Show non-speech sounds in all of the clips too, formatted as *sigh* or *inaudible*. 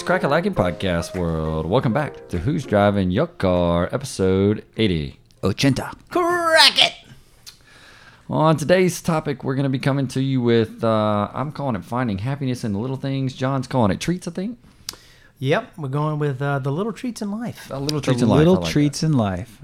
What's crack a lacking podcast world? Welcome back to Who's Driving Your Car, episode 80. Ochenta. Crack it! on today's topic, we're going to be coming to you with, uh, I'm calling it finding happiness in the little things. John's calling it treats, I think. Yep, we're going with uh, the little treats in life. A little The treats in life. Little like that. treats in life.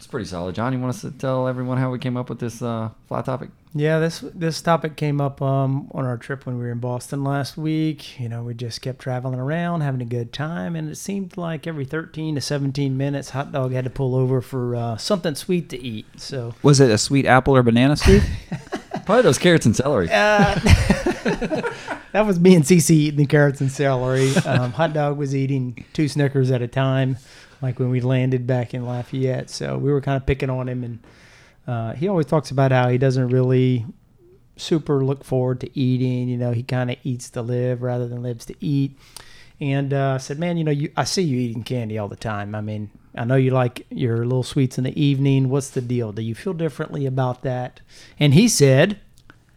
It's pretty solid. John, you want us to tell everyone how we came up with this uh, fly topic? Yeah, this this topic came up um, on our trip when we were in Boston last week. You know, we just kept traveling around, having a good time, and it seemed like every 13 to 17 minutes, hot dog had to pull over for uh, something sweet to eat. So Was it a sweet apple or banana, Steve? *laughs* Probably those carrots and celery. Uh, *laughs* that was me and CC eating the carrots and celery. *laughs* Um, hot dog was eating two Snickers at a time, like when we landed back in Lafayette. So we were kind of picking on him, and uh, he always talks about how he doesn't really super look forward to eating. You know, he kind of eats to live rather than lives to eat. And uh, I said, man, you know, you, I see you eating candy all the time. I mean, I know you like your little sweets in the evening. What's the deal? Do you feel differently about that? And he said,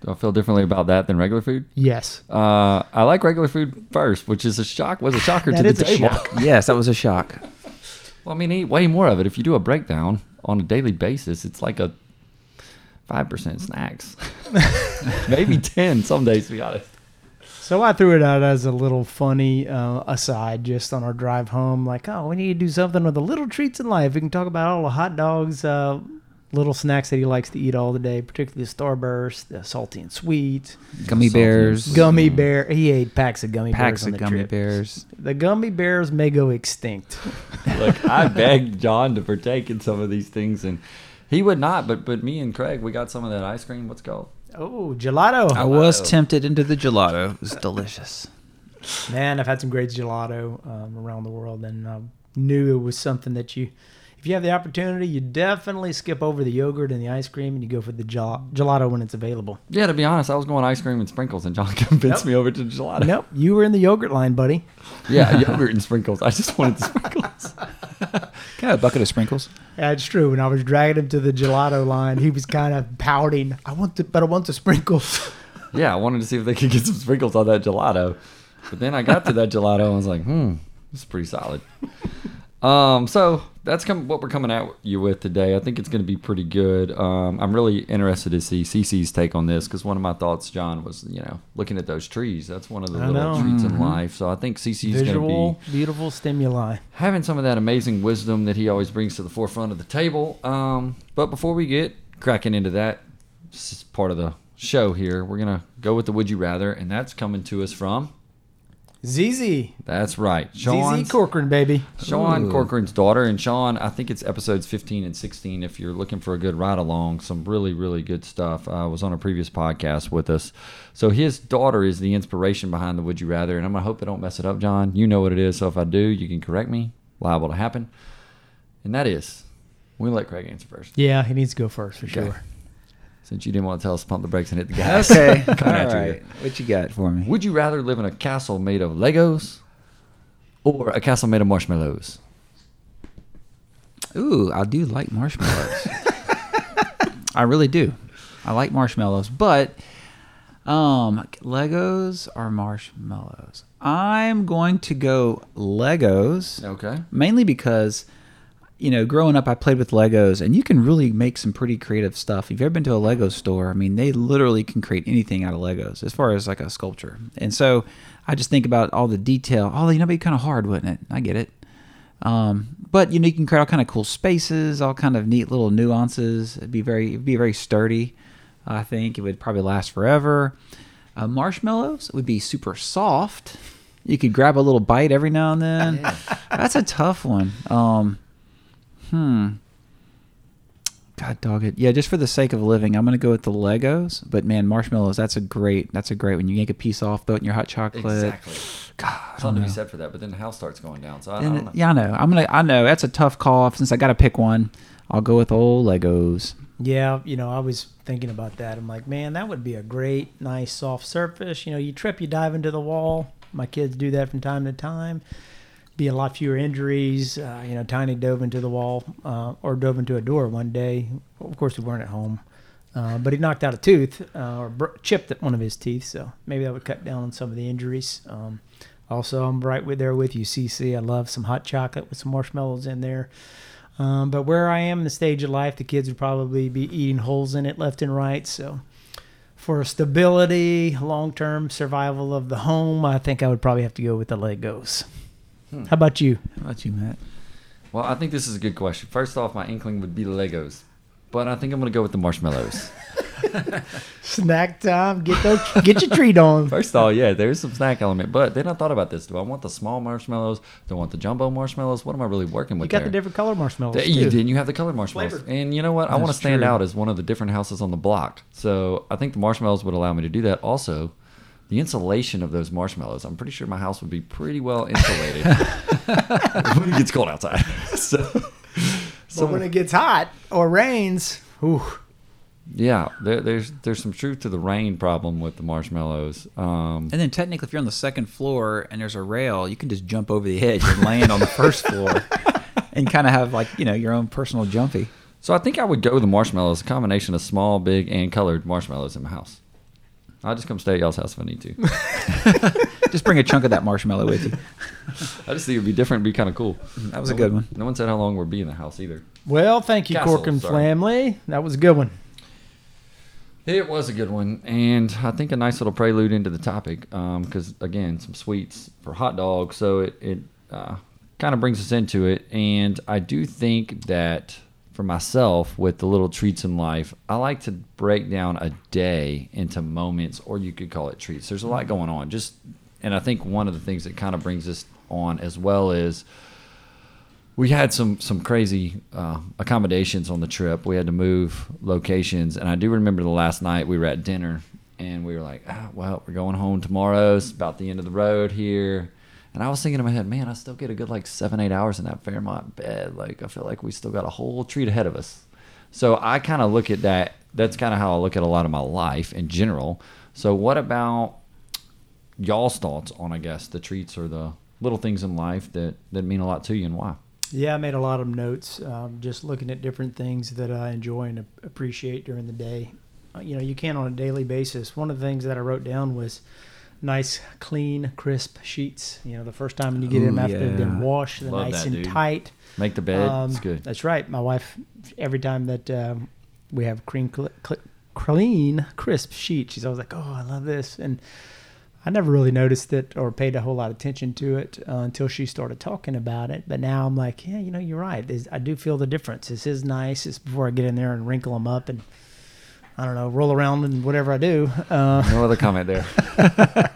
Do I feel differently about that than regular food? yes. Uh, I like regular food first, which is a shock. Was a shocker *laughs* That to is the a table. shock. yes, that was a shock. Well, I mean, eat way more of it. If you do a breakdown on a daily basis, it's like a five percent snacks, *laughs* maybe ten some days. To be honest. So I threw it out as a little funny uh, aside just on our drive home. Like, oh, we need to do something with the little treats in life. We can talk about all the hot dogs, uh, little snacks that he likes to eat all the day, particularly the Starburst, the salty and sweet, Gummy Salty. bears. gummy bear. He ate packs of gummy Packs bears on of the gummy trip. bears. The gummy bears may go extinct. *laughs* Look, I begged John to partake in some of these things, and he would not. But but me and Craig, we got some of that ice cream. What's it called? Oh, gelato. I was Gelato. tempted into the gelato. It was delicious. Man, I've had some great gelato um, around the world, and I knew it was something that you, if you have the opportunity, you definitely skip over the yogurt and the ice cream, and you go for the gel- gelato when it's available. Yeah, to be honest, I was going ice cream and sprinkles, and John *laughs* convinced Nope. me over to gelato. nope, you were in the yogurt line, buddy. Yeah, yogurt and sprinkles. I just wanted the sprinkles. *laughs* Can I have a bucket of sprinkles? Yeah, it's true. When I was dragging him to the gelato line, he was kind of pouting. I want the, but I want the sprinkles. *laughs* Yeah, I wanted to see if they could get some sprinkles on that gelato. But then I got to that gelato and I was like, hmm, this is pretty solid. Um, so that's come, what we're coming at you with today. I think it's going to be pretty good. Um, I'm really interested to see CC's take on this because one of my thoughts, John, was you know looking at those trees. That's one of the I little know. treats in life. So I think CC's going to be beautiful stimuli. having some of that amazing wisdom that he always brings to the forefront of the table. Um, but before we get cracking into that, this is part of the show here. We're gonna go with the would you rather, and that's coming to us from. ZZ. That's right, ZZ Corcoran, baby. Sean Ooh. Corcoran's daughter, and Sean. I think it's episodes 15 and 16. If you're looking for a good ride along, some really really good stuff. Uh, was on a previous podcast with us. So his daughter is the inspiration behind the would you rather, and I'm gonna hope I don't mess it up, John. You know what it is, so if I do, you can correct me. Liable to happen, and that is. We'll let Craig answer first. Yeah, he needs to go first for Okay. sure. Since you didn't want to tell us to pump the brakes and hit the gas. Okay. *laughs* All at you What you got for me? Would you rather live in a castle made of Legos or a castle made of marshmallows? Ooh, I do like marshmallows. *laughs* I really do. I like marshmallows, but um, Legos or marshmallows? I'm going to go Legos. Okay. mainly because you know growing up i played with legos and you can really make some pretty creative stuff if you've ever been to a lego store i mean they literally can create anything out of legos as far as like a sculpture and so I just think about all the detail. Oh, you know, it'd be kind of hard, wouldn't it? I get it. Um, but you know, you can create all kind of cool spaces, all kind of neat little nuances. It'd be very, it'd be very sturdy. I think it would probably last forever. Uh, marshmallows would be super soft. You could grab a little bite every now and then. *laughs* That's a tough one. Um, hmm. God dog it. Yeah, just for the sake of living, I'm gonna go with the Legos. But man, marshmallows, that's a great that's a great when you yank a piece off, throw it in your hot chocolate. Exactly. God, Something to be said for that, but then the house starts going down. So I, I don't it- know. yeah, I know. I'm gonna I know that's a tough call. Since I gotta pick one, I'll go with old Legos. Yeah, you know, I was thinking about that. I'm like, man, that would be a great, nice, soft surface. You know, you trip, you dive into the wall. My kids do that from time to time. Be a lot fewer injuries. Uh, you know, Tiny dove into the wall uh, or dove into a door one day. Of course, we weren't at home, uh, but he knocked out a tooth uh, or br- chipped one of his teeth. So maybe that would cut down on some of the injuries. Um, also, I'm right with there with you, CC. I love some hot chocolate with some marshmallows in there. Um, but where I am in the stage of life, the kids would probably be eating holes in it left and right. So, for stability, long term survival of the home, I think I would probably have to go with the Legos. Hmm. How about you? How about you, Matt? Well, I think this is a good question. First off, my inkling would be the Legos, but I think I'm going to go with the marshmallows. *laughs* Snack time. Get those. Get your treat on. *laughs* First of all, yeah, there's some snack element, but then I thought about this. Do I want the small marshmallows? Do I want the jumbo marshmallows? What am I really working with? You got there? the different color marshmallows Th- you too. did. You have the colored marshmallows, Flavor. and you know what? I want to stand true. out as one of the different houses on the block. So I think the marshmallows would allow me to do that. Also, the insulation of those marshmallows. I'm pretty sure my house would be pretty well insulated *laughs* when it gets cold outside. *laughs* so, But when it gets hot or rains, ooh, yeah, there, there's there's some truth to the rain problem with the marshmallows. Um, And then technically, if you're on the second floor and there's a rail, you can just jump over the edge and land on the first floor, *laughs* and kind of have like you know your own personal jumpy. so I think I would go with the marshmallows, a combination of small, big, and colored marshmallows in my house. I'll just come stay at y'all's house if I need to. *laughs* Just bring a chunk of that marshmallow with you. *laughs* I just think it'd be different, it'd be kind of cool. That was a good one- one. No one said how long we'd be in the house either. well, thank you, Castle, Corkin sorry. family. That was a good one. It was a good one, and I think a nice little prelude into the topic. Because again, some sweets for hot dogs, so it it uh, kind of brings us into it. And I do think that for myself, with the little treats in life, I like to break down a day into moments, or you could call it treats. There's a lot going on. Just, and I think one of the things that kind of brings us on as well is we had some some crazy uh, accommodations on the trip. We had to move locations, and I do remember the last night we were at dinner, and we were like, ah, "Well, we're going home tomorrow. It's about the end of the road here." And I was thinking in my head, "Man, I still get a good like seven, eight hours in that Fairmont bed. Like, I feel like we still got a whole treat ahead of us." So I kind of look at that. That's kind of how I look at a lot of my life in general. So what about y'all's thoughts on, I guess, the treats or the little things in life that that mean a lot to you, and why? Yeah, I made a lot of notes, um, just looking at different things that I enjoy and appreciate during the day. Uh, you know, you can on a daily basis. One of the things that I wrote down was nice, clean, crisp sheets. You know, the first time you get them Ooh, after they've been washed, they're Love nice that, and dude. tight. Make the bed. Um, it's good. That's right. My wife, every time that um, we have clean, cl- cl- clean, crisp sheets, she's always like, "Oh, I love this." And I never really noticed it or paid a whole lot of attention to it uh, until she started talking about it. But now I'm like, yeah, you know, you're right. There's, I do feel the difference. This is nice. It's before I get in there and wrinkle them up and I don't know, roll around and whatever I do. Uh, No other comment there. *laughs*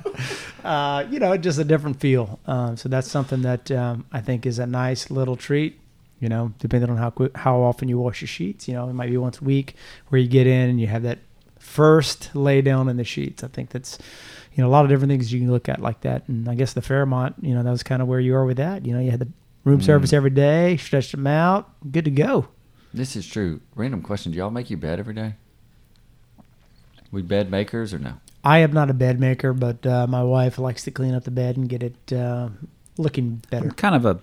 uh, you know, just a different feel. Um, so that's something that um, I think is a nice little treat. You know, depending on how quick, how often you wash your sheets. You know, it might be once a week where you get in and you have that first lay down in the sheets. I think that's you know a lot of different things you can look at like that. And I guess the Fairmont, you know, that was kind of where you are with that. You know, you had the room Mm. service every day, stretched them out, good to go. This is true. Random question: Do y'all make your bed every day? We bed makers or no? I am not a bed maker, but uh, my wife likes to clean up the bed and get it uh, looking better. Kind of a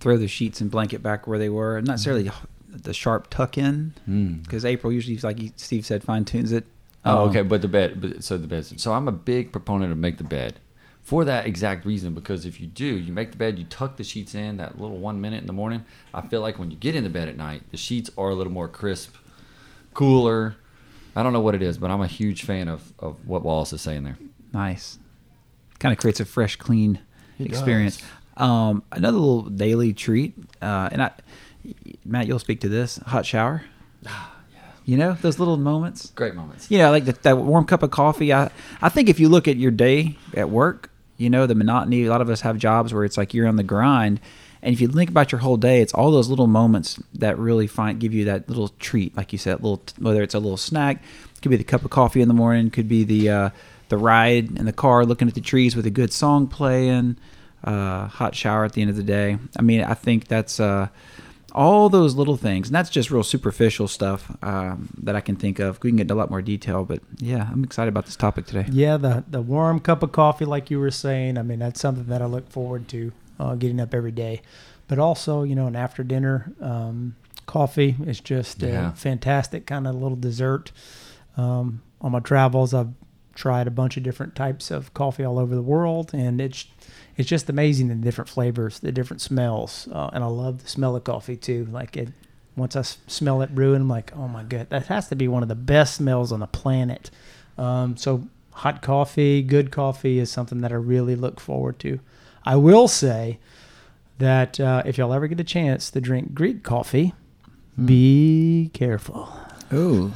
throw the sheets and blanket back where they were. Not necessarily the sharp tuck in Mm. because April usually, like Steve said, fine tunes it. Oh, Um, okay. But the bed. But, so the bed. So I'm a big proponent of make the bed. For that exact reason, because if you do, you make the bed, you tuck the sheets in that little one minute in the morning. I feel like when you get into bed at night, the sheets are a little more crisp, cooler. I don't know what it is, but I'm a huge fan of, of what Wallace is saying there. Nice. kind of creates a fresh, clean It experience. Um, another little daily treat, uh, and I, Matt, you'll speak to this: hot shower. *sighs* You know those little moments. Great moments. You know, like the, that warm cup of coffee. I, I think if you look at your day at work, you know, the monotony, a lot of us have jobs where it's like you're on the grind. And if you think about your whole day, it's all those little moments that really find give you that little treat, like you said, little whether it's a little snack, could be the cup of coffee in the morning, could be the uh, the ride in the car, looking at the trees with a good song playing, uh, hot shower at the end of the day. I mean, I think that's uh, all those little things, and that's just real superficial stuff um, that I can think of. We can get into a lot more detail, but yeah, I'm excited about this topic today. Yeah, the the warm cup of coffee, like you were saying. I mean, that's something that I look forward to, uh, getting up every day. But also, you know, an after dinner um, coffee is just Yeah. a fantastic kind of little dessert. Um, on my travels, I've tried a bunch of different types of coffee all over the world, and it's it's just amazing the different flavors, the different smells, uh, and I love the smell of coffee too. Like it, once I s- smell it brewing, I'm like, oh my god, that has to be one of the best smells on the planet. Um, so hot coffee, good coffee is something that I really look forward to. I will say that uh, if y'all ever get a chance to drink Greek coffee, be careful. Ooh,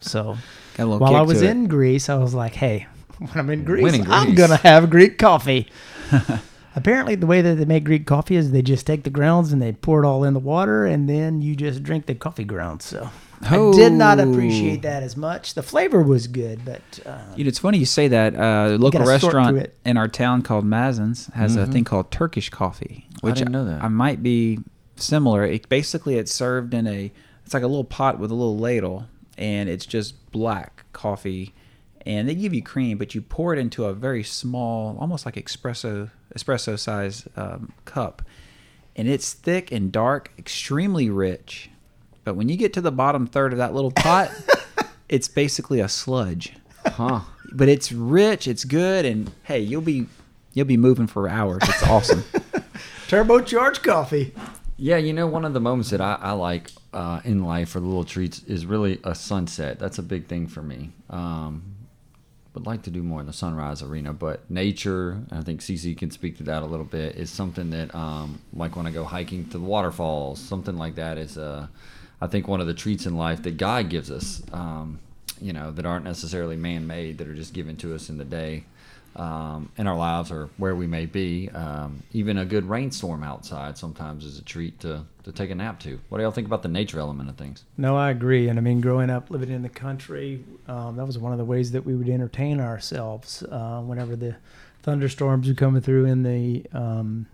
So got a little while I was to in Greece, I was like, hey, when I'm in Greece, in I'm gonna have Greek coffee. *laughs* Apparently, the way that they make Greek coffee is they just take the grounds and they pour it all in the water, and then you just drink the coffee grounds. So I did not Oh. appreciate that as much. The flavor was good, but uh, You know, it's funny you say that. Uh, a local restaurant in our town called Mazin's has a Mhm. thing called Turkish coffee, I which didn't know that. I might be similar. It basically it's served in a it's like a little pot with a little ladle, and it's just black coffee, and they give you cream, but you pour it into a very small, almost like espresso espresso size um, cup, and it's thick and dark, extremely rich. But when you get to the bottom third of that little pot, *laughs* it's basically a sludge Huh. but it's rich, it's good, and hey, you'll be you'll be moving for hours. It's awesome. *laughs* turbocharged coffee. Yeah, you know, one of the moments that I, I like uh, in life for the little treats is really a sunset. That's a big thing for me. Um, would like to do more in the sunrise arena, but nature, I think CC can speak to that a little bit, is something that, um, like when I go hiking to the waterfalls, something like that is, uh, I think, one of the treats in life that God gives us, um, you know, that aren't necessarily man made, that are just given to us in the day. Um, in our lives or where we may be, um, even a good rainstorm outside sometimes is a treat to, to take a nap to. What do y'all think about the nature element of things? No, I agree. And I mean, growing up, living in the country, um, that was one of the ways that we would entertain ourselves uh, whenever the thunderstorms were coming through in the um,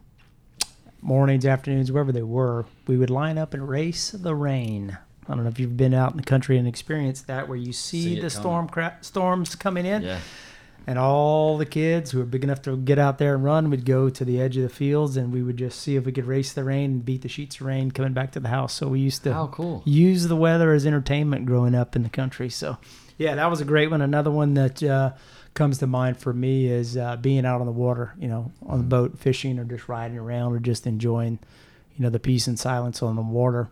mornings, afternoons, wherever they were. We would line up and race the rain. I don't know if you've been out in the country and experienced that, where you see, See the storm cra- storms coming in, Yeah. and all the kids who are big enough to get out there and run would go to the edge of the fields, and we would just see if we could race the rain and beat the sheets of rain coming back to the house. So we used to How cool. use the weather as entertainment growing up in the country. So, yeah, that was a great one. Another one that uh, comes to mind for me is uh, being out on the water, you know, on the boat, fishing, or just riding around, or just enjoying, you know, the peace and silence on the water.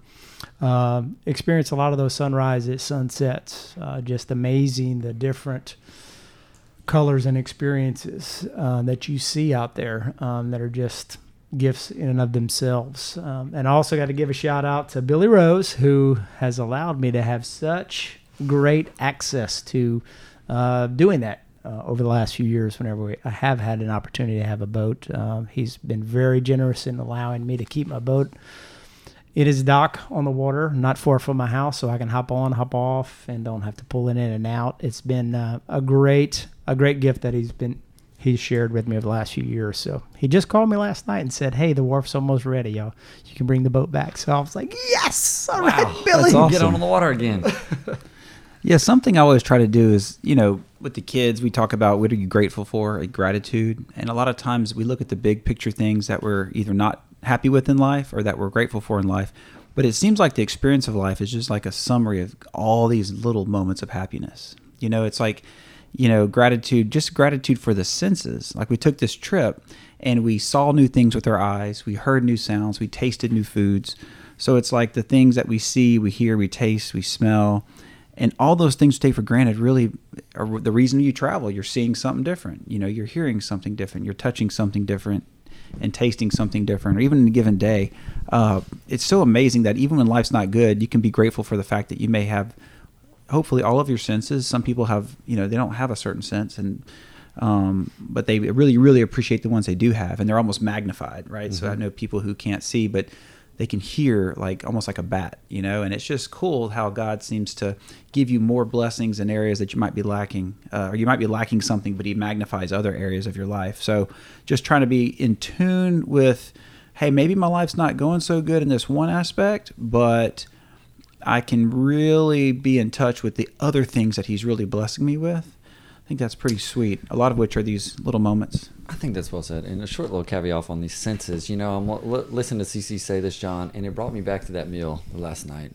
Um, experience a lot of those sunrises, sunsets. Uh, just amazing the different colors and experiences uh, that you see out there um, that are just gifts in and of themselves. Um, and I also got to give a shout out to Billy Rose, who has allowed me to have such great access to uh, doing that uh, over the last few years. Whenever we, I have had an opportunity to have a boat, um, he's been very generous in allowing me to keep my boat. It is dock on the water, not far from my house, so I can hop on, hop off, and don't have to pull it in and out. It's been uh, a great, a great gift that he's been he's shared with me over the last few years. So he just called me last night and said, "Hey, the wharf's almost ready, y'all. You can bring the boat back." So I was like, "Yes, all right, Billy." awesome. Get on the water again. *laughs* yeah, something I always try to do is, you know, with the kids, we talk about what are you grateful for, like gratitude, and a lot of times we look at the big picture things that we're either not happy with in life or that we're grateful for in life. But it seems like the experience of life is just like a summary of all these little moments of happiness. You know, it's like, you know, gratitude, just gratitude for the senses. Like we took this trip and we saw new things with our eyes, we heard new sounds, we tasted new foods. So it's like the things that we see, we hear, we taste, we smell, and all those things you take for granted really are the reason you travel. You're seeing something different. You know, you're hearing something different. You're touching something different and tasting something different, or even in a given day. Uh, it's so amazing that even when life's not good, you can be grateful for the fact that you may have, hopefully, all of your senses. Some people have, you know, they don't have a certain sense, and um, but they really, really appreciate the ones they do have, and they're almost magnified, right? Mm-hmm. So I know people who can't see, but they can hear like almost like a bat, you know, and it's just cool how God seems to give you more blessings in areas that you might be lacking, uh, or you might be lacking something, but He magnifies other areas of your life. So just trying to be in tune with, hey, maybe my life's not going so good in this one aspect, but I can really be in touch with the other things that He's really blessing me with. I think that's pretty sweet. A lot of which are these little moments. I think that's well said. And a short little caveat on these senses. You know, I'm l- listening to CC say this, John, and it brought me back to that meal last night.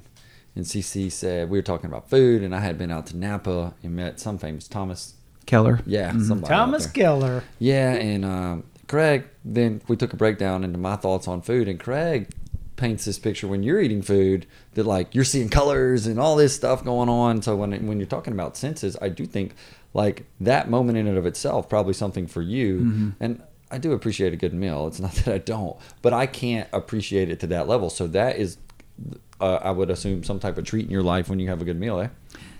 And CC said we were talking about food, and I had been out to Napa and met some famous Thomas Keller. Yeah, mm-hmm. somebody. Thomas Keller. Yeah, and um, Craig. Then we took a breakdown into my thoughts on food, and Craig paints this picture when you're eating food that like you're seeing colors and all this stuff going on. So when when you're talking about senses, I do think like that moment in and of itself probably something for you. Mm-hmm. and i do appreciate a good meal. It's not *laughs* that i don't but i can't appreciate it to that level. So that is uh, i would assume some type of treat in your life when you have a good meal eh?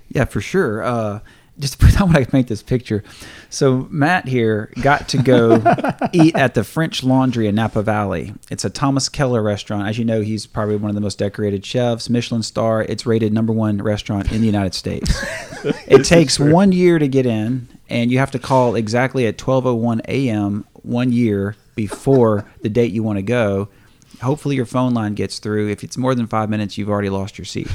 Yeah for sure. Uh, just to put how I want to make this picture. So Matt here got to go *laughs* eat at the French Laundry in Napa Valley. It's a Thomas Keller restaurant. As you know, he's probably one of the most decorated chefs, Michelin star. It's rated number one restaurant in the United States. *laughs* it takes one year to get in, and you have to call exactly at 12:01 a.m. one year before the date you want to go. Hopefully, your phone line gets through. If it's more than five minutes, you've already lost your seat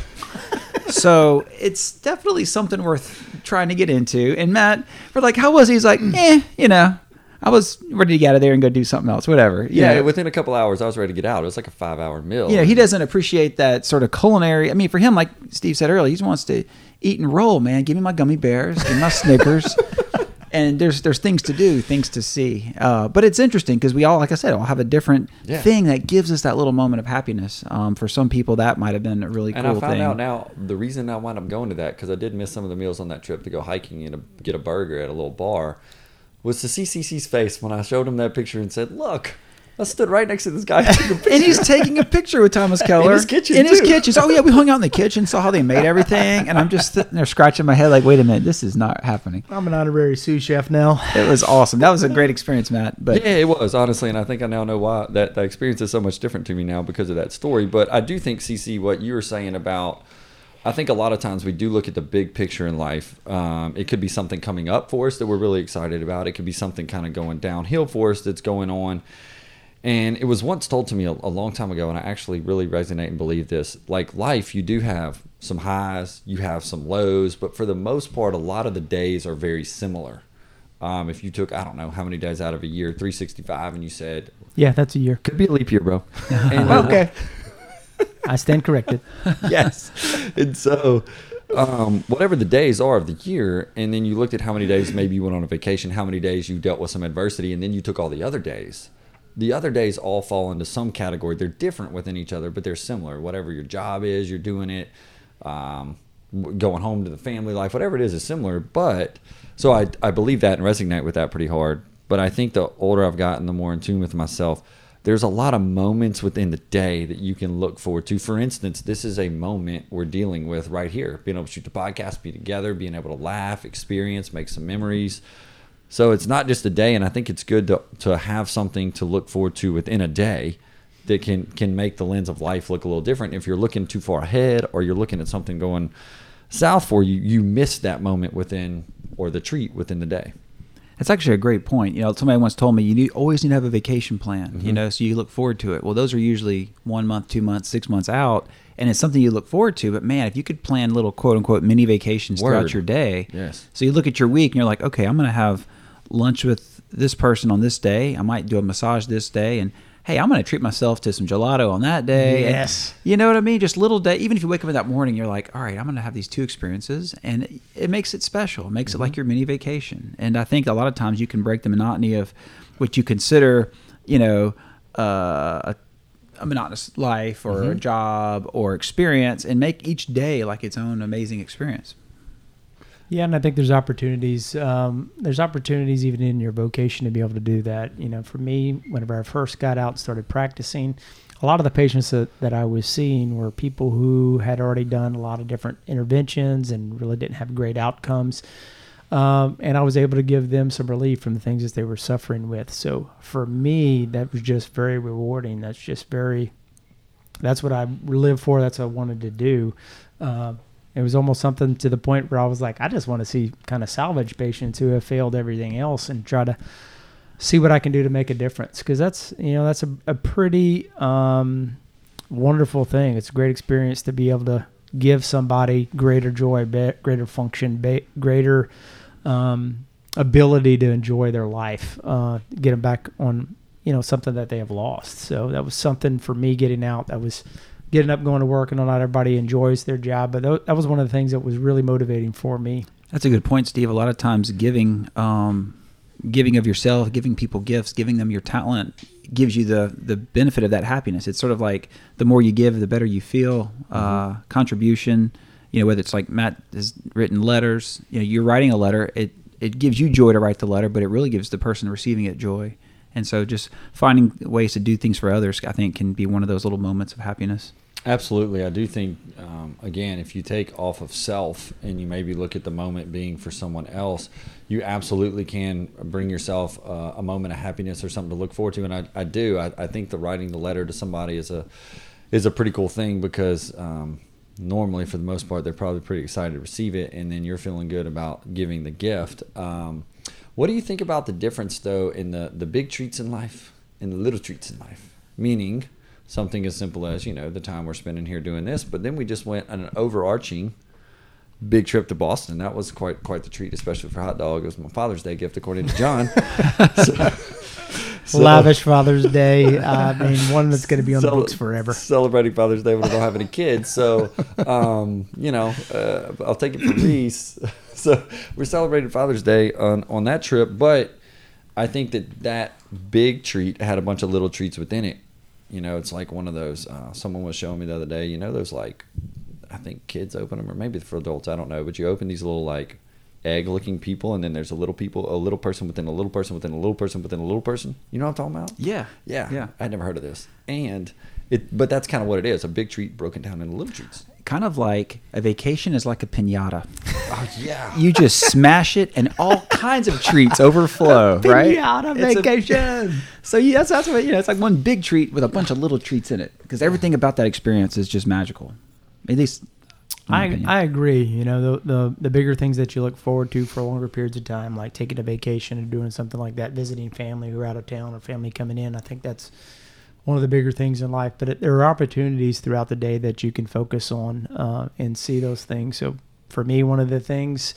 *laughs* so it's definitely something worth trying to get into. And Matt, we're like, how was he? He's like, eh, you know, I was ready to get out of there and go do something else, whatever. Yeah, know? within a couple hours, I was ready to get out. It was like a five hour meal. Yeah, you know, he doesn't appreciate that sort of culinary. I mean, for him, like Steve said earlier, he just wants to eat and roll, man. Give me my gummy bears, give me my Snickers. *laughs* and there's there's things to do, things to see. Uh, but it's interesting because we all, like I said, all have a different yeah. thing that gives us that little moment of happiness. Um, for some people, that might have been a really and cool thing. And I found thing. out now the reason I wound up going to that because I did miss some of the meals on that trip to go hiking and get a burger at a little bar was to see CC's face when I showed him that picture and said, "Look." I stood right next to this guy, *laughs* and he's taking a picture with Thomas *laughs* Keller in his kitchen. In too. his kitchen. So, oh yeah, we hung out in the kitchen, saw how they made *laughs* everything, and I'm just sitting there scratching my head, like, wait a minute, this is not happening. I'm an honorary sous chef now. It was awesome. That was a great experience, Matt. But yeah, it was honestly, and I think I now know why that that experience is so much different to me now because of that story. But I do think, CC, what you were saying about. I think a lot of times we do look at the big picture in life. Um, it could be something coming up for us that we're really excited about. It could be something kind of going downhill for us that's going on. And it was once told to me a, a, long time ago, and I actually really resonate and believe this. Like life, you do have some highs, you have some lows, but for the most part, a lot of the days are very similar. Um, if you took, I don't know how many days out of a year, 365, and you said, Yeah, that's a year. Could be a leap year, bro. *laughs* and, okay. *laughs* I stand corrected. *laughs* yes. And so, um, whatever the days are of the year, and then you looked at how many days maybe you went on a vacation, how many days you dealt with some adversity, and then you took all the other days the other days all fall into some category. They're different within each other, but they're similar. Whatever your job is, you're doing it. Um, going home to the family life, whatever it is, is similar. But so I, I believe that and resonate with that pretty hard. But I think the older I've gotten, the more in tune with myself. There's a lot of moments within the day that you can look forward to. For instance, this is a moment we're dealing with right here. Being able to shoot the podcast, be together, being able to laugh, experience, make some memories. So it's not just a day, and I think it's good to, to have something to look forward to within a day that can can make the lens of life look a little different. If you're looking too far ahead or you're looking at something going south for you, you miss that moment within or the treat within the day. That's actually a great point. You know, somebody once told me you need, always need to have a vacation plan. Mm-hmm. You know, so you look forward to it. Well, those are usually one month, two months, six months out, and it's something you look forward to. But man, if you could plan little quote unquote mini vacations Word. throughout your day, yes. So you look at your week and you're like, okay, I'm going to have lunch with this person on this day. I might do a massage this day, and hey, I'm going to treat myself to some gelato on that day. Yes. And, you know what I mean? Just little day. Even if you wake up in that morning, you're like, all right, I'm going to have these two experiences, and it makes it special. It makes mm-hmm. it like mm-hmm. your mini vacation. And I think a lot of times you can break the monotony of what you consider, you know, uh, a a monotonous life or a job or experience and make each day like its own amazing experience. Yeah, and I think there's opportunities. Um, there's opportunities even in your vocation to be able to do that. You know, for me, whenever I first got out and started practicing, a lot of the patients that, that I was seeing were people who had already done a lot of different interventions and really didn't have great outcomes. Um, and I was able to give them some relief from the things that they were suffering with. So for me, that was just very rewarding. That's just very, that's what I live for. That's what I wanted to do. Uh, it was almost something to the point where I was like, I just want to see kind of salvage patients who have failed everything else and try to see what I can do to make a difference. Because that's you know that's a, a pretty um, wonderful thing. It's a great experience to be able to give somebody greater joy, be, greater function, be, greater um, ability to enjoy their life, uh, get them back on you know something that they have lost. So that was something for me getting out. That was getting up, going to work. and not everybody enjoys their job, but that was one of the things that was really motivating for me. That's a good point, Steve. A lot of times, giving, um, giving of yourself, giving people gifts, giving them your talent, gives you the the benefit of that happiness. It's sort of like the more you give, the better you feel. Uh, mm-hmm. contribution, you know, whether it's like Matt has written letters. You know, you're writing a letter. It it gives you joy to write the letter, but it really gives the person receiving it joy. And so just finding ways to do things for others, I think, can be one of those little moments of happiness. Absolutely. I do think, um, again, if you take off of self and you maybe look at the moment being for someone else, you absolutely can bring yourself uh, a moment of happiness or something to look forward to. And I, I do. I, I think the writing the letter to somebody is a is a pretty cool thing because um, normally, for the most part, they're probably pretty excited to receive it, and then you're feeling good about giving the gift. Um, what do you think about the difference, though, in the, the big treats in life and the little treats in life? Meaning, something as simple as, you know, the time we're spending here doing this, but then we just went on an overarching big trip to Boston. That was quite quite the treat, especially for hot dog. It was my Father's Day gift, according to John. *laughs* so, so, Lavish Father's Day. Uh, I mean, one that's going to be on the books forever. Celebrating Father's Day when I don't have any kids. So, um, you know, uh, I'll take it from Reese. *laughs* so we're celebrating Father's Day on on that trip, but I think that that big treat had a bunch of little treats within it. You know, it's like one of those. Uh, someone was showing me the other day. You know, those like, I think kids open them, or maybe for adults. I don't know, but you open these little like egg-looking people, and then there's a little people, a little person within a little person within a little person within a little person. You know what I'm talking about? Yeah, yeah, yeah. I'd never heard of this, and it, but that's kind of what it is—a big treat broken down into little treats kind of like a vacation is like a pinata. Oh yeah. You just smash it and all *laughs* kinds of treats overflow, right? Pinata vacation. A, *laughs* so yeah, that's, that's what you know. It's like one big treat with a bunch of little treats in it because everything about that experience is just magical. At least. I, I agree. You know the, the the bigger things that you look forward to for longer periods of time, like taking a vacation and doing something like that, visiting family who are out of town or family coming in. I think that's one of the bigger things in life. But it, there are opportunities throughout the day that you can focus on uh, and see those things. So for me, one of the things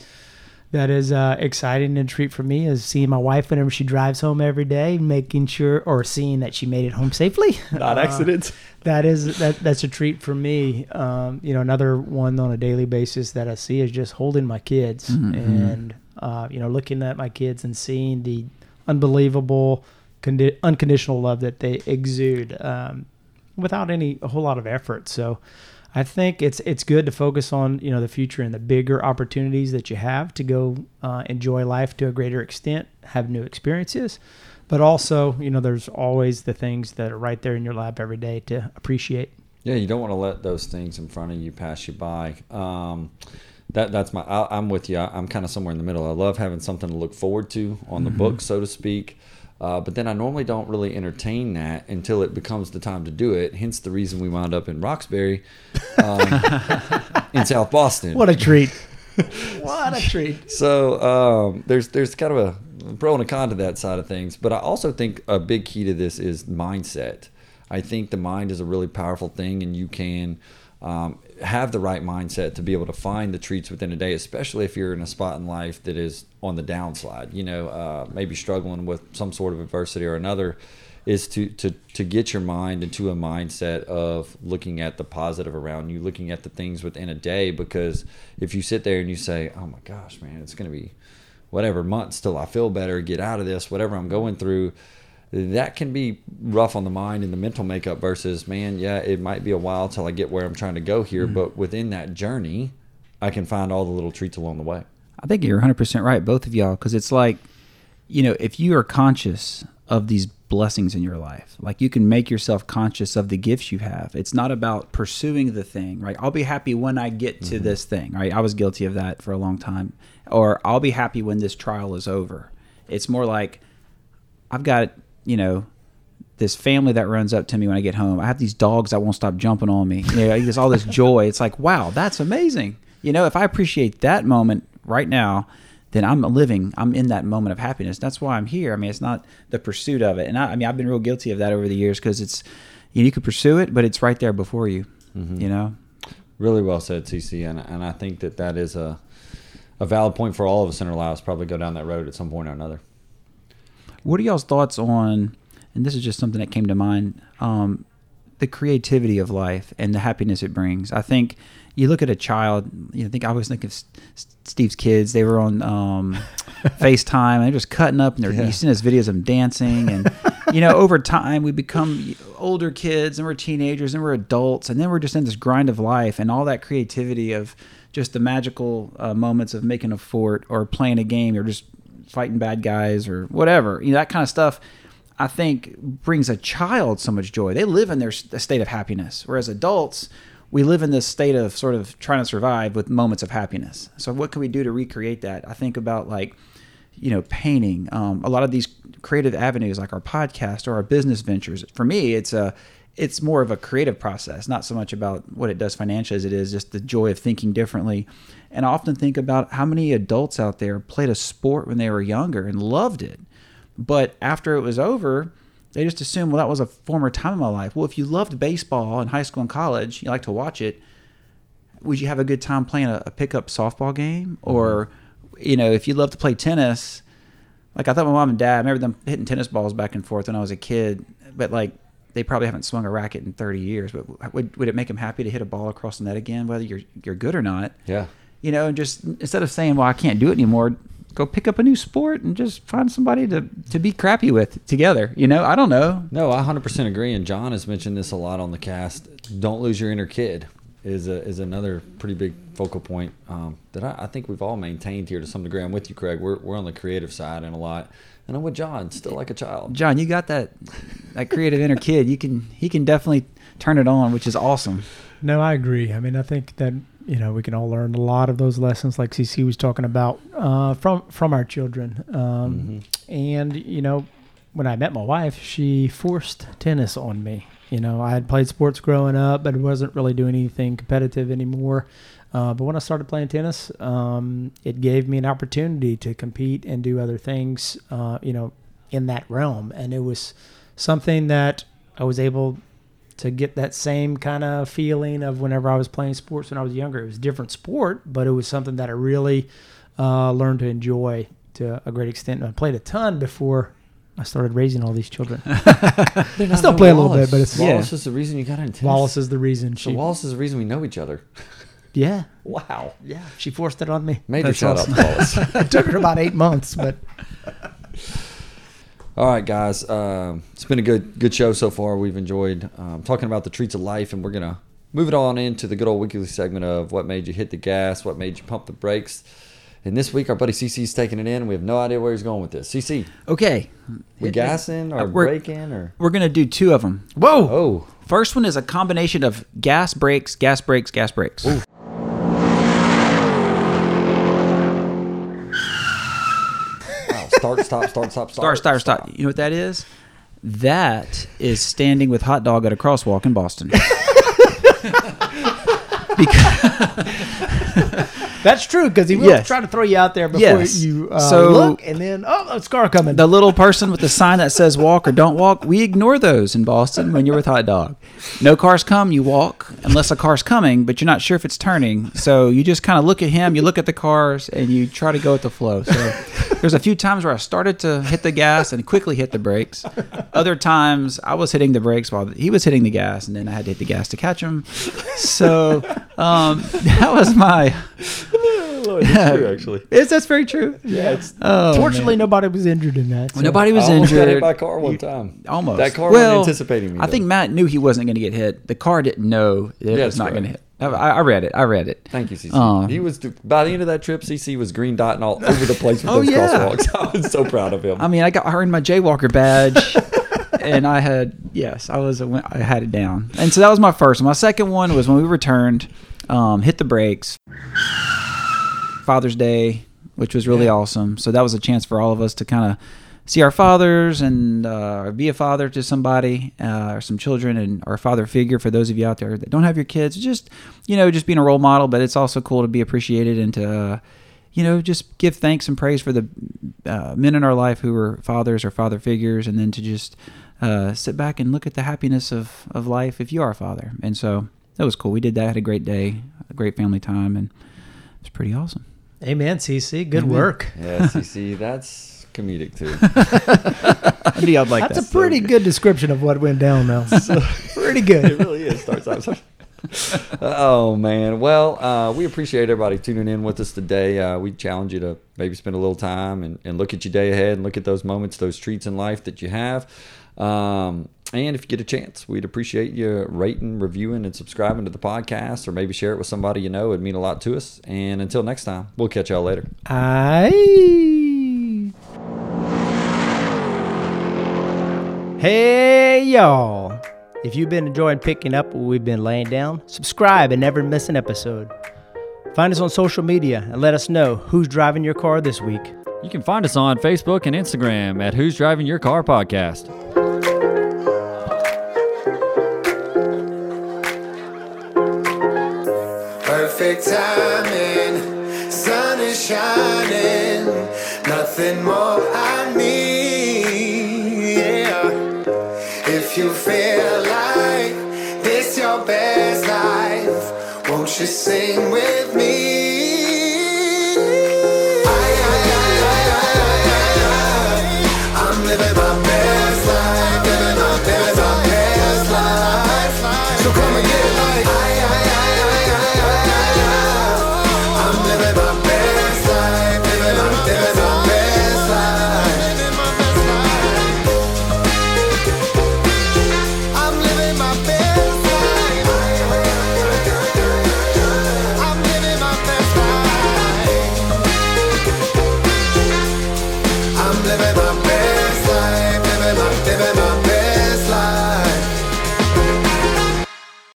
that is uh, exciting and treat for me is seeing my wife whenever she drives home every day, making sure or seeing that she made it home safely, *laughs* not uh, accidents. that is that that's a treat for me. Um, you know, another one on a daily basis that I see is just holding my kids mm-hmm. and uh, you know looking at my kids and seeing the unbelievable condi- unconditional love that they exude um, without any a whole lot of effort. So I think it's it's good to focus on you know the future and the bigger opportunities that you have to go uh, enjoy life to a greater extent, have new experiences, but also you know there's always the things that are right there in your lap every day to appreciate. Yeah, you don't want to let those things in front of you pass you by. Um, that that's my. I, am with you. I, am kind of somewhere in the middle. I love having something to look forward to on the mm-hmm. book, so to speak. Uh, but then I normally don't really entertain that until it becomes the time to do it. Hence the reason we wound up in Roxbury, um, *laughs* in South Boston. What a treat! *laughs* what a treat! So um, there's there's kind of a pro and a con to that side of things. But I also think a big key to this is mindset. I think the mind is a really powerful thing, and you can um, have the right mindset to be able to find the treats within a day, especially if you're in a spot in life that is on the downslide, you know, uh, maybe struggling with some sort of adversity or another, is to, to, to get your mind into a mindset of looking at the positive around you, looking at the things within a day. Because if you sit there and you say, oh my gosh, man, it's going to be whatever months till I feel better, get out of this, whatever I'm going through, that can be rough on the mind and the mental makeup versus man yeah it might be a while till i get where i'm trying to go here mm-hmm. but within that journey i can find all the little treats along the way I think you're 100% right, both of y'all, because it's like, you know, if you are conscious of these blessings in your life, like you can make yourself conscious of the gifts you have. It's not about pursuing the thing, right? I'll be happy when I get to mm-hmm. this thing, right? I was guilty of that for a long time. Or I'll be happy when this trial is over. It's more like, I've got, you know, this family that runs up to me when I get home. I have these dogs that won't stop jumping on me. You know, there's all this joy. It's like, wow, that's amazing. You know, if I appreciate that moment right now, then I'm living. I'm in that moment of happiness. That's why I'm here. I mean, it's not the pursuit of it. And I, I mean, I've been real guilty of that over the years because it's you, know, you could pursue it, but it's right there before you. Mm-hmm. You know. really well said cc and, and i think that that is a, a valid point for all of us in our lives probably go down that road at some point or another What are y'all's thoughts on? And this is just something that came to mind. Um, the creativity of life and the happiness it brings. I think you look at a child. You know, I think I always think of Steve's kids. They were on um, *laughs* FaceTime and they're just cutting up, and they're Yeah. you seen us videos of them dancing. And you know, over time we become older kids, and we're teenagers, and we're adults, and then we're just in this grind of life, and all that creativity of just the magical uh, moments of making a fort or playing a game or just fighting bad guys or whatever. You know, that kind of stuff. I think brings a child so much joy. They live in their state of happiness, whereas adults, we live in this state of sort of trying to survive with moments of happiness. So, what can we do to recreate that? I think about like, you know, painting. Um, a lot of these creative avenues, like our podcast or our business ventures. For me, it's a it's more of a creative process, not so much about what it does financially as it is just the joy of thinking differently. And I often think about how many adults out there played a sport when they were younger and loved it. But after it was over, they just assumed, well, that was a former time of my life. Well, if you loved baseball in high school and college, you like to watch it, would you have a good time playing a, a pickup softball game? Or, mm-hmm. you know, if you love to play tennis, like I thought my mom and dad, I remember them hitting tennis balls back and forth when I was a kid, but like they probably haven't swung a racket in 30 years. But would, would it make them happy to hit a ball across the net again, whether you're, you're good or not? yeah you know, and just instead of saying, "Well, I can't do it anymore," go pick up a new sport and just find somebody to to be crappy with together. You know, I don't know. No, I 100% agree. And John has mentioned this a lot on the cast. Don't lose your inner kid is a, is another pretty big focal point um, that I, I think we've all maintained here to some degree. I'm with you, Craig. We're, we're on the creative side and a lot. And I'm with John, still like a child. John, you got that that creative inner kid. You can he can definitely turn it on, which is awesome. No, I agree. I mean, I think that you know we can all learn a lot of those lessons, like CC was talking about, uh, from from our children. Um, And you know, when I met my wife, she forced tennis on me. You know, I had played sports growing up, but wasn't really doing anything competitive anymore. Uh, but when I started playing tennis, um, it gave me an opportunity to compete and do other things. Uh, you know, in that realm, and it was something that I was able to get that same kind of feeling of whenever I was playing sports when I was younger. It was a different sport, but it was something that I really uh, learned to enjoy to a great extent. And I played a ton before I started raising all these children. *laughs* I still play a little bit, but it's- Wallace is the reason you got into tennis. Wallace is the reason So she. Wallace is the reason we know each other. *laughs* yeah, Wow. yeah. She forced it on me. Major That's shout awesome. out to Wallace. *laughs* it took her about eight months, but All right, guys. Um, it's been a good good show so far. We've enjoyed um, talking about the treats of life, and we're gonna move it on into the good old weekly segment of what made you hit the gas, what made you pump the brakes. And this week, our buddy CC's taking it in. We have no idea where he's going with this. CC, Okay, we gassing Uh, or we're- braking or? we're gonna do two of them. whoa, Oh, First one is a combination of gas brakes, gas brakes, gas brakes. wow. Start, stop, start, stop, Start, start, stop. You know what that is? That is standing with hot dog at a crosswalk in Boston. *laughs* that's true because he will Yes. try to throw you out there before Yes. you uh, So- look, and then oh, a car coming. the little person with the sign that says walk or don't walk, we ignore those in Boston when you're with hot dog. No cars come, you walk unless a car's coming, but you're not sure if it's turning. So you just kind of look at him, you look at the cars, and you try to go with the flow. So there's a few times where I started to hit the gas and quickly hit the brakes. Other times I was hitting the brakes while he was hitting the gas, and then I had to hit the gas to catch him. So um, *laughs* that was my *laughs* Lord, that's true, actually. *laughs* Is that's very true? Yeah, it's Oh, Fortunately, man. nobody was injured in that. so- nobody was I almost got hit injured. by a car one time. Almost. That car well, wasn't anticipating me. I think. Matt knew he wasn't going to get hit. The car didn't know it Yeah, was not that's going to hit. I, I read it. I read it. Thank you, CC. Oh. he was by the end of that trip. CC was green dotting all over the place with Oh, those yeah. crosswalks. I was so proud of him. I mean, I got her in my Jaywalker badge, and I had yes, I was I had it down, and so that was my first. one. My second one was when we returned, um, hit the brakes. Father's Day, which was really awesome. So that was a chance for all of us to kind of see our fathers and uh, be a father to somebody uh, or some children and our father figure for those of you out there that don't have your kids. Just you know, just being a role model, but it's also cool to be appreciated and to. Uh, you know, just give thanks and praise for the uh, men in our life who were fathers or father figures, and then to just uh, sit back and look at the happiness of, of life if you are a father. And so that was cool. We did that, had a great day, a great family time, and it was pretty awesome. Amen, CC. Good Amen. work. yeah, CC, *laughs* that's comedic too. I *laughs* knew I'd like That's that. a pretty good description of what went down, Mel. *laughs* pretty good. it really is. Starts out. oh man. Well, uh, we appreciate everybody tuning in with us today. Uh, we challenge you to maybe spend a little time and, and look at your day ahead and look at those moments, those treats in life that you have. Um, and if you get a chance, we'd appreciate you rating, reviewing, and subscribing to the podcast, or maybe share it with somebody you know. It'd mean a lot to us. And until next time, we'll catch y'all later. I. Hey, y'all. If you've been enjoying picking up what we've been laying down, subscribe and never miss an episode. Find us on social media and let us know who's driving your car this week. You can find us on Facebook and Instagram at Who's Driving Your Car Podcast. Perfect timing, sun is shining, nothing more I need. Yeah. If you feel like this your best life, won't you sing with me?